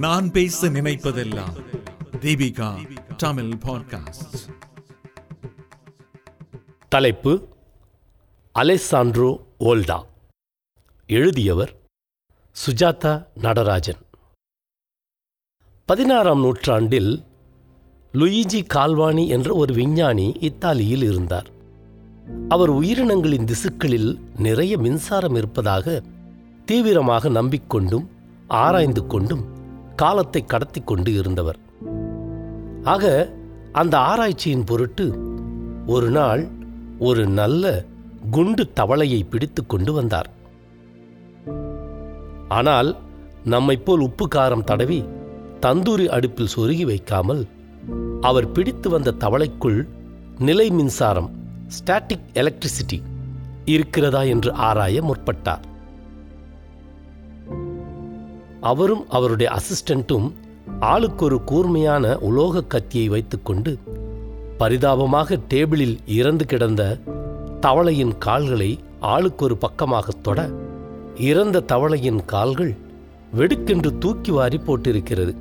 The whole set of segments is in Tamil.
நான் பேச நினைப்பதெல்லாம் தீபிகா தமிழ் பாட்காஸ்ட் தலைப்பு அலெசாண்ட்ரோ ஓல்டா எழுதியவர் சுஜாதா நடராஜன். பதினாறாம் நூற்றாண்டில் லுயிஜி கால்வானி என்ற ஒரு விஞ்ஞானி இத்தாலியில் இருந்தார். அவர் உயிரினங்களின் திசுக்களில் நிறைய மின்சாரம் இருப்பதாக தீவிரமாக நம்பிக்கொண்டும் ஆராய்ந்து கொண்டும் காலத்தை கடத்தி கொண்டு இருந்தவர். ஆக அந்த ஆராய்ச்சியின் பொருட்டு ஒரு நாள் ஒரு நல்ல குண்டு தவளையை பிடித்து கொண்டு வந்தார். ஆனால் நம்மைப் போல் உப்பு காரம் தடவி தந்தூரி அடுப்பில் சொருகி வைக்காமல் அவர் பிடித்து வந்த தவளைக்குள் நிலை மின்சாரம் ஸ்டாட்டிக் எலக்ட்ரிசிட்டி இருக்கிறதா என்று ஆராய முற்பட்டார். அவரும் அவருடைய அசிஸ்டண்ட்டும் ஆளுக்கொரு கூர்மையான உலோக கத்தியை வைத்துக்கொண்டு பரிதாபமாக டேபிளில் இறந்து கிடந்த தவளையின் கால்களை ஆளுக்கொரு பக்கமாக தொட இறந்த தவளையின் கால்கள் வெடுக்கென்று தூக்கி வாரி போட்டிருக்கிறது.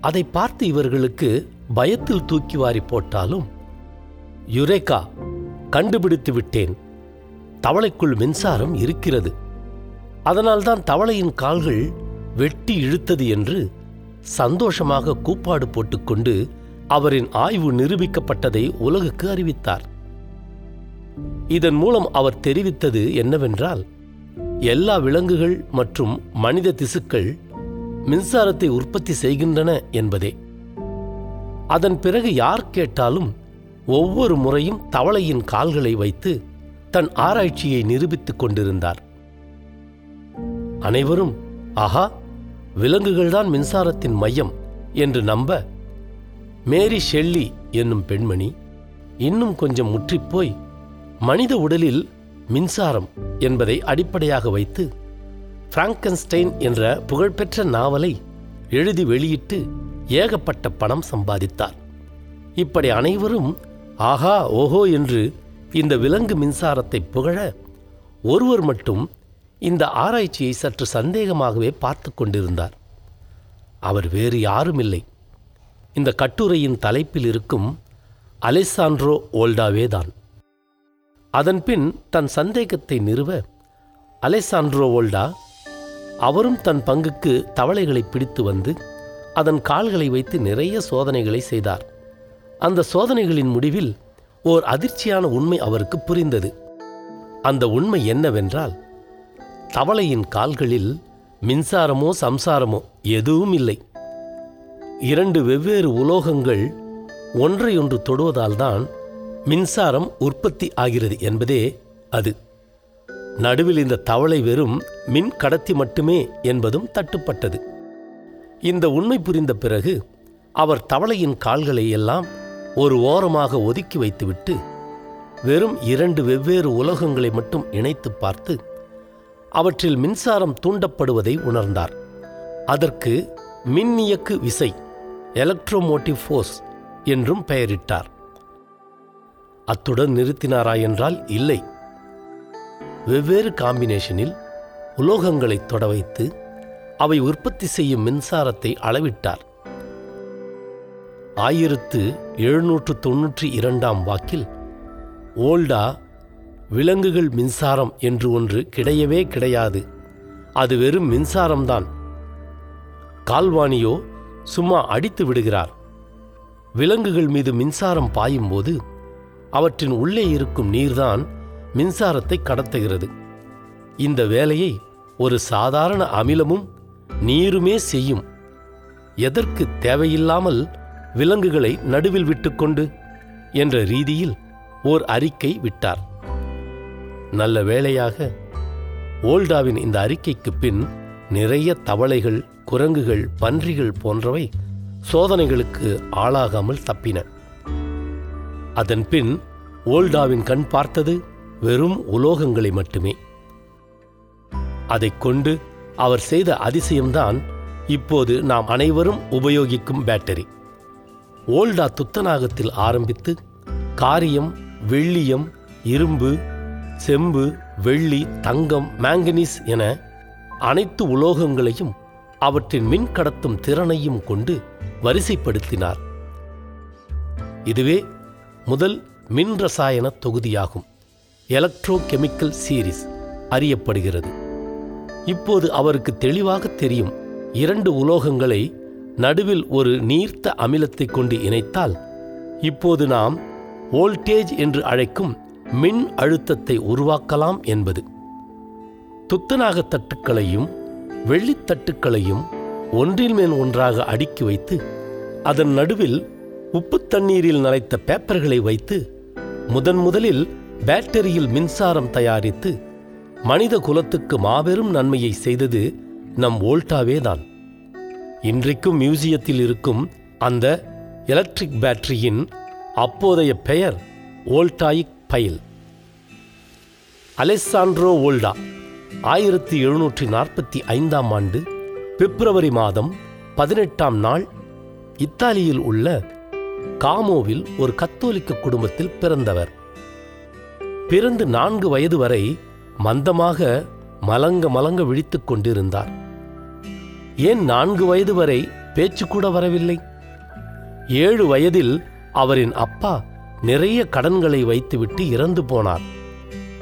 அதை பார்த்து இவர்களுக்கு பயத்தில் தூக்கி வாரி போட்டாலும் யுரேகா கண்டுபிடித்து விட்டேன். தவளைக்குள் மின்சாரம் இருக்கிறது. அதனால்தான் தவளையின் கால்கள் வெட்டி இழுத்தது என்று சந்தோஷமாக கூப்பாடு போட்டுக்கொண்டு அவரின் ஆய்வு நிரூபிக்கப்பட்டதை உலகுக்கு அறிவித்தார். இதன் மூலம் அவர் தெரிவித்தது என்னவென்றால் எல்லா விலங்குகள் மற்றும் மனித திசுக்கள் மின்சாரத்தை உற்பத்தி செய்கின்றன என்பதே. அதன் பிறகு யார் கேட்டாலும் ஒவ்வொரு முறையும் தவளையின் கால்களை வைத்து தன் ஆராய்ச்சியை நிரூபித்துக் கொண்டிருந்தார். அனைவரும் ஆஹா விலங்குகள்தான் மின்சாரத்தின் மையம் என்று நம்ப மேரி ஷெல்லி என்னும் பெண்மணி இன்னும் கொஞ்சம் முற்றிப்போய் மனித உடலில் மின்சாரம் என்பதை அடிப்படையாக வைத்து பிராங்கன்ஸ்டைன் என்ற புகழ்பெற்ற நாவலை எழுதி வெளியிட்டு ஏகப்பட்ட பணம் சம்பாதித்தார். இப்படி அனைவரும் ஆஹா ஓஹோ என்று இந்த விலங்கு மின்சாரத்தை புகழ ஒருவர் மட்டும் இந்த ஆராய்ச்சியை சற்று சந்தேகமாகவே பார்த்து கொண்டிருந்தார். அவர் வேறு யாரும் இல்லை இந்த கட்டுரையின் தலைப்பில் இருக்கும் அலெசாண்ட்ரோ ஓல்டாவே தான் அதன்பின் தன் சந்தேகத்தை நிறுவ அலெசாண்ட்ரோ ஓல்டா அவரும் தன் பங்குக்கு தவளைகளை பிடித்து வந்து அதன் கால்களை வைத்து நிறைய சோதனைகளை செய்தார். அந்த சோதனைகளின் முடிவில் ஓர் அதிர்ச்சியான உண்மை அவருக்கு புரிந்தது. அந்த உண்மை என்னவென்றால் தவளையின் கால்களில் மின்சாரமோ சம்சாரமோ எதுவும் இல்லை இரண்டு வெவ்வேறு உலோகங்கள் ஒன்றையொன்று தொடுவதால்தான் மின்சாரம் உற்பத்தி ஆகிறது என்பதே அது. நடுவில் இந்த தவளை வெறும் மின் கடத்தி மட்டுமே என்பதும் தட்டுப்பட்டது. இந்த உண்மை புரிந்த பிறகு அவர் தவளையின் கால்களை எல்லாம் ஒரு ஓரமாக ஒதுக்கி வைத்துவிட்டு வெறும் இரண்டு வெவ்வேறு உலோகங்களை மட்டும் இணைத்து பார்த்து அவற்றில் மின்சாரம் தூண்டப்படுவதை உணர்ந்தார். அதற்கு மின்னியக்கு விசை எலக்ட்ரோமோட்டிவ் ஃபோர்ஸ் என்றும் பெயரிட்டார். அத்துடன் நிறுத்தினாரா என்றால் இல்லை. வெவ்வேறு காம்பினேஷனில் உலோகங்களை தொட வைத்து அவை உற்பத்தி செய்யும் மின்சாரத்தை அளவிட்டார். ஆயிரத்து எழுநூற்று தொன்னூற்றி இரண்டாம் வாக்கில் ஓல்டா விலங்குகள் மின்சாரம் என்று ஒன்று கிடையவே கிடையாது. அது வெறும் மின்சாரம்தான். கால்வானியோ சும்மா அடித்து விடுகிறார். விலங்குகள் மீது மின்சாரம் பாயும்போது அவற்றின் உள்ளே இருக்கும் நீர்தான் மின்சாரத்தை கடத்துகிறது. இந்த வேலையை ஒரு சாதாரண அமிலமும் நீருமே செய்யும். எதற்கு தேவையில்லாமல் விலங்குகளை நடுவில் விட்டுக்கொண்டு என்ற ரீதியில் ஓர் அறிக்கை விட்டார். நல்ல வேளையாக ஓல்டாவின் இந்த அறிக்கைக்கு பின் நிறைய தவளைகள் குரங்குகள் பன்றிகள் போன்றவை சோதனைகளுக்கு ஆளாகாமல் தப்பின. அதன் பின் ஓல்டாவின் கண் பார்த்தது வெறும் உலோகங்களை மட்டுமே. அதைக் கொண்டு அவர் செய்த அதிசயம்தான் இப்போது நாம் அனைவரும் உபயோகிக்கும் பேட்டரி. ஓல்டா துத்தநாகத்தில் ஆரம்பித்து காரியம் வெள்ளியம் இரும்பு செம்பு வெள்ளி தங்கம் மாங்கனீஸ் என அனைத்து உலோகங்களையும் அவற்றின் மின் கடத்தும் திறனையும் கொண்டு வரிசைப்படுத்தினார். இதுவே முதல் மின் ரசாயன தொகுதியாகும். எலக்ட்ரோ கெமிக்கல் சீரிஸ் அறியப்படுகிறது. இப்போது அவருக்கு தெளிவாக தெரியும் இரண்டு உலோகங்களை நடுவில் ஒரு நீர்த்த அமிலத்தை கொண்டு இணைத்தால் இப்போது நாம் வோல்டேஜ் என்று அழைக்கும் மின் அழுத்தத்தை உருவாக்கலாம் என்பது. துத்தநாகத் தட்டுக்களையும் வெள்ளித் தட்டுக்களையும் ஒன்றின் மேல் ஒன்றாக அடுக்கி வைத்து அதன் நடுவில் உப்பு தண்ணீரில் நனைத்த பேப்பர்களை வைத்து முதன் முதலில் பேட்டரியில் மின்சாரம் தயாரித்து மனித குலத்துக்கு மாபெரும் நன்மையை செய்தது நம் வோல்டாவே தான். இன்றைக்கும் மியூசியத்தில் இருக்கும் அந்த எலக்ட்ரிக் பேட்டரியின் அப்போதைய பெயர் வோல்டாயிக் பைல் அலெசாண்ட்ரோ ஓல்டா ஆயிரத்தி எழுநூற்றி நாற்பத்தி ஐந்தாம் ஆண்டு பிப்ரவரி மாதம் பதினெட்டாம் நாள் இத்தாலியில் உள்ள காமோவில் ஒரு கத்தோலிக்க குடும்பத்தில் பிறந்தவர். பிறந்து நான்கு வயது வரை மந்தமாக மலங்க மலங்க விழித்துக் கொண்டிருந்தார். ஏன் நான்கு வயது வரை பேச்சு கூட வரவில்லை? ஏழு வயதில் அவரின் அப்பா நிறைய கடன்களை வைத்துவிட்டு இறந்து போனார்.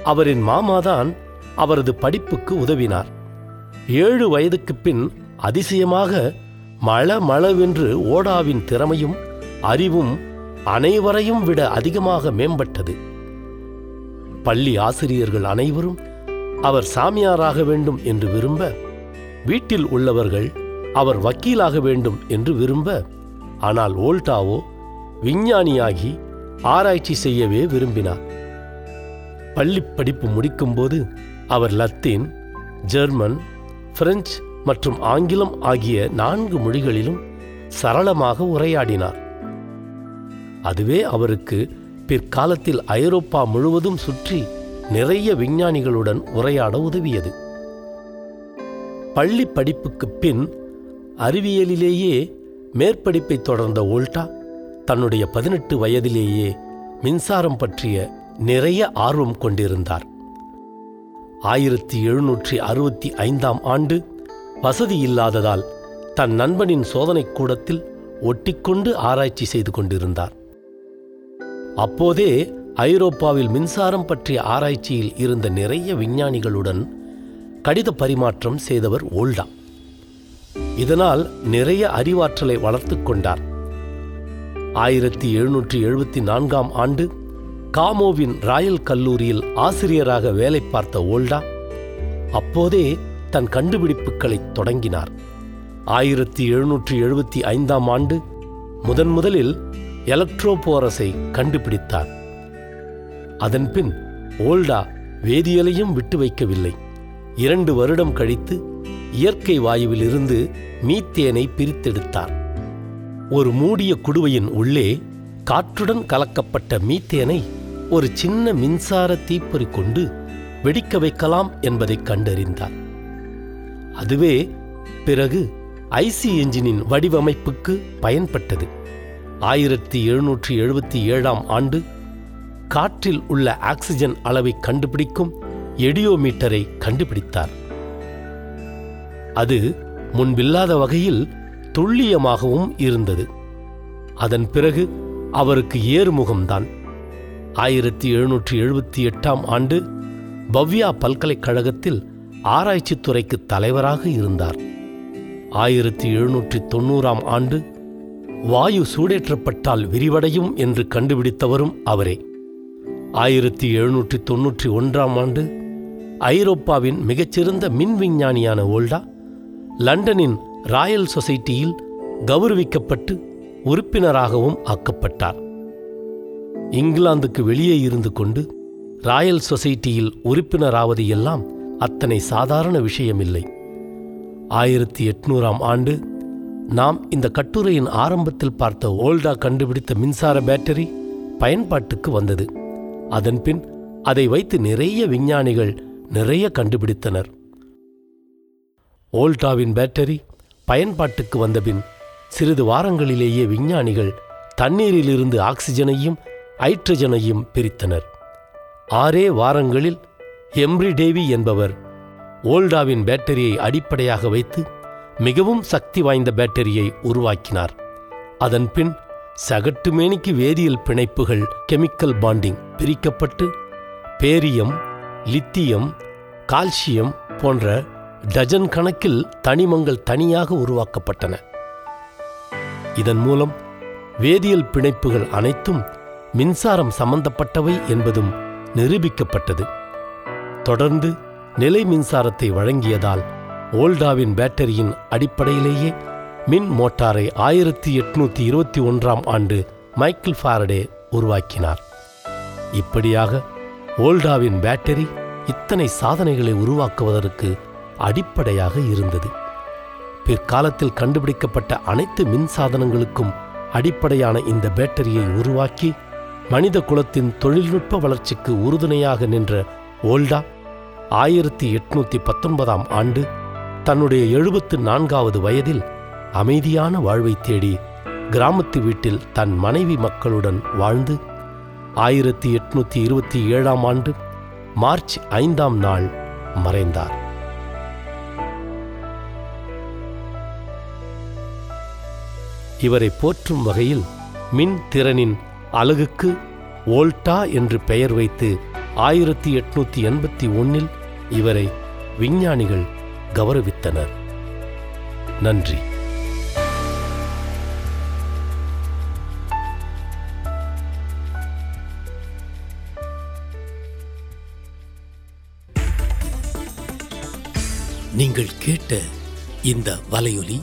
அவரின் மாமாதான் அவரது படிப்புக்கு உதவினார். ஏழு வயதுக்குப் பின் அதிசயமாக மள மளவென்று ஓடாவின் திறமையும் அறிவும் அனைவரையும் விட அதிகமாக மேம்பட்டது. பள்ளி ஆசிரியர்கள் அனைவரும் அவர் சாமியாராக வேண்டும் என்று விரும்ப வீட்டில் உள்ளவர்கள் அவர் வக்கீலாக வேண்டும் என்று விரும்ப ஆனால் ஓல்டாவோ விஞ்ஞானியாகி ஆராய்ச்சி செய்யவே விரும்பினார். பள்ளி படிப்பு முடிக்கும்போது அவர் லத்தீன் ஜெர்மன் பிரெஞ்சு மற்றும் ஆங்கிலம் ஆகிய நான்கு மொழிகளிலும் சரளமாக உரையாடினார். அதுவே அவருக்கு பிற்காலத்தில் ஐரோப்பா முழுவதும் சுற்றி நிறைய விஞ்ஞானிகளுடன் உரையாட உதவியது. பள்ளி படிப்புக்குப் பின் அறிவியலிலேயே மேற்படிப்பை தொடர்ந்த ஓல்டா தன்னுடைய பதினெட்டு வயதிலேயே மின்சாரம் பற்றிய நிறைய ஆர்வம் கொண்டிருந்தார். ஆயிரத்தி எழுநூற்றி அறுபத்தி ஐந்தாம் ஆண்டு வசதி இல்லாததால் தன் நண்பனின் சோதனைக் கூடத்தில் ஒட்டிக்கொண்டு ஆராய்ச்சி செய்து கொண்டிருந்தார். அப்போதே ஐரோப்பாவில் மின்சாரம் பற்றிய ஆராய்ச்சியில் இருந்த நிறைய விஞ்ஞானிகளுடன் கடித பரிமாற்றம் செய்தவர் ஓல்டா. இதனால் நிறைய அறிவாற்றலை வளர்த்து கொண்டார். ஆயிரத்தி எழுநூற்றி எழுபத்தி நான்காம் ஆண்டு காமோவின் ராயல் கல்லூரியில் ஆசிரியராக வேலை பார்த்த ஓல்டா அப்போதே தன் கண்டுபிடிப்புகளை தொடங்கினார். ஆயிரத்தி எழுநூற்றி எழுபத்தி ஐந்தாம் ஆண்டு முதன் முதலில் எலக்ட்ரோபோரஸை கண்டுபிடித்தார். அதன்பின் ஓல்டா வேதியியலையும் விட்டு வைக்கவில்லை. இரண்டு வருடம் கழித்து இயற்கை வாயுவிலிருந்து மீத்தேனை பிரித்தெடுத்தார். ஒரு மூடிய குடுவையின் உள்ளே காற்றுடன் கலக்கப்பட்ட மீத்தேனை ஒரு சின்ன மின்சார தீப்பொறி கொண்டு வெடிக்க வைக்கலாம் என்பதைக் கண்டறிந்தார். அதுவே பிறகு ஐசி என்ஜினின் வடிவமைப்புக்கு பயன்பட்டது. ஆயிரத்தி எழுநூற்றி எழுபத்தி ஏழாம் ஆண்டு காற்றில் உள்ள ஆக்சிஜன் அளவை கண்டுபிடிக்கும் எடியோமீட்டரை கண்டுபிடித்தார். அது முன்பில்லாத வகையில் துல்லியமாகவும் இருந்தது. அதன் பிறகு அவருக்கு ஏறுமுகம்தான். ஆயிரத்தி எழுநூற்றி எழுபத்தி எட்டாம் ஆண்டு பவ்யா பல்கலைக்கழகத்தில் ஆராய்ச்சித் துறைக்கு தலைவராக இருந்தார். ஆயிரத்தி எழுநூற்றி தொண்ணூறாம் ஆண்டு வாயு சூடேற்றப்பட்டால் விரிவடையும் என்று கண்டுபிடித்தவரும் அவரே. ஆயிரத்தி எழுநூற்றி தொன்னூற்றி ஒன்றாம் ஆண்டு ஐரோப்பாவின் மிகச்சிறந்த மின் விஞ்ஞானியான ஓல்டா லண்டனின் ராயல் சொசைட்டியில் கௌரவிக்கப்பட்டு உறுப்பினராகவும் ஆக்கப்பட்டார். இங்கிலாந்துக்கு வெளியே இருந்து கொண்டு ராயல் சொசைட்டியில் உறுப்பினராவது எல்லாம் அத்தனை சாதாரண விஷயமில்லை. ஆயிரத்தி எட்நூறாம் ஆண்டு நாம் இந்த கட்டுரையின் ஆரம்பத்தில் பார்த்த ஓல்டா கண்டுபிடித்த மின்சார பேட்டரி பயன்பாட்டுக்கு வந்தது. அதன்பின் அதை வைத்து நிறைய விஞ்ஞானிகள் நிறைய கண்டுபிடித்தனர். ஓல்டாவின் பேட்டரி பயன்பாட்டுக்கு வந்தபின் சிறிது வாரங்களிலேயே விஞ்ஞானிகள் தண்ணீரிலிருந்து ஆக்சிஜனையும் ஹைட்ரஜனையும் பிரித்தனர். ஆறே வாரங்களில் எம்ரி டேவி என்பவர் ஓல்டாவின் பேட்டரியை அடிப்படையாக வைத்து மிகவும் சக்தி வாய்ந்த பேட்டரியை உருவாக்கினார். அதன் பின் சகட்டுமேனிக்கு வேதியியல் பிணைப்புகள் கெமிக்கல் பாண்டிங் பிரிக்கப்பட்டு பேரியம் லித்தியம் கால்சியம் போன்ற டஜன் கணக்கில் தனிமங்கள் தனியாக உருவாக்கப்பட்டன. இதன் மூலம் வேதியியல் பிணைப்புகள் அனைத்தும் மின்சாரம் சம்பந்தப்பட்டவை என்பதும் நிரூபிக்கப்பட்டது. தொடர்ந்து நிலை மின்சாரத்தை வழங்கியதால் ஓல்டாவின் பேட்டரியின் அடிப்படையிலேயே மின் மோட்டாரை ஆயிரத்தி எட்நூத்தி இருபத்தி ஒன்றாம் ஆண்டு மைக்கேல் ஃபாரடே உருவாக்கினார். இப்படியாக ஓல்டாவின் பேட்டரி இத்தனை சாதனைகளை உருவாக்குவதற்கு அடிப்படையாக இருந்தது. பிற்காலத்தில் கண்டுபிடிக்கப்பட்ட அனைத்து மின் சாதனங்களுக்கும் அடிப்படையான இந்த பேட்டரியை உருவாக்கி மனித குலத்தின் தொழில்நுட்ப வளர்ச்சிக்கு உறுதுணையாக நின்ற ஓல்டா ஆயிரத்தி எட்நூத்தி பத்தொன்பதாம் ஆண்டு தன்னுடைய எழுபத்து நான்காவது வயதில் அமைதியான வாழ்வை தேடி கிராமத்து வீட்டில் தன் மனைவி மக்களுடன் வாழ்ந்து ஆயிரத்தி எட்நூத்தி இருபத்தி ஏழாம் ஆண்டு மார்ச் ஐந்தாம் நாள் மறைந்தார். இவரை போற்றும் வகையில் மின் திறனின் அலகுக்கு வோல்டா என்று பெயர் வைத்து ஆயிரத்தி எட்நூத்தி எண்பத்தி ஒன்னில் இவரை விஞ்ஞானிகள் கௌரவித்தனர். நன்றி. நீங்கள் கேட்ட இந்த வலையொலி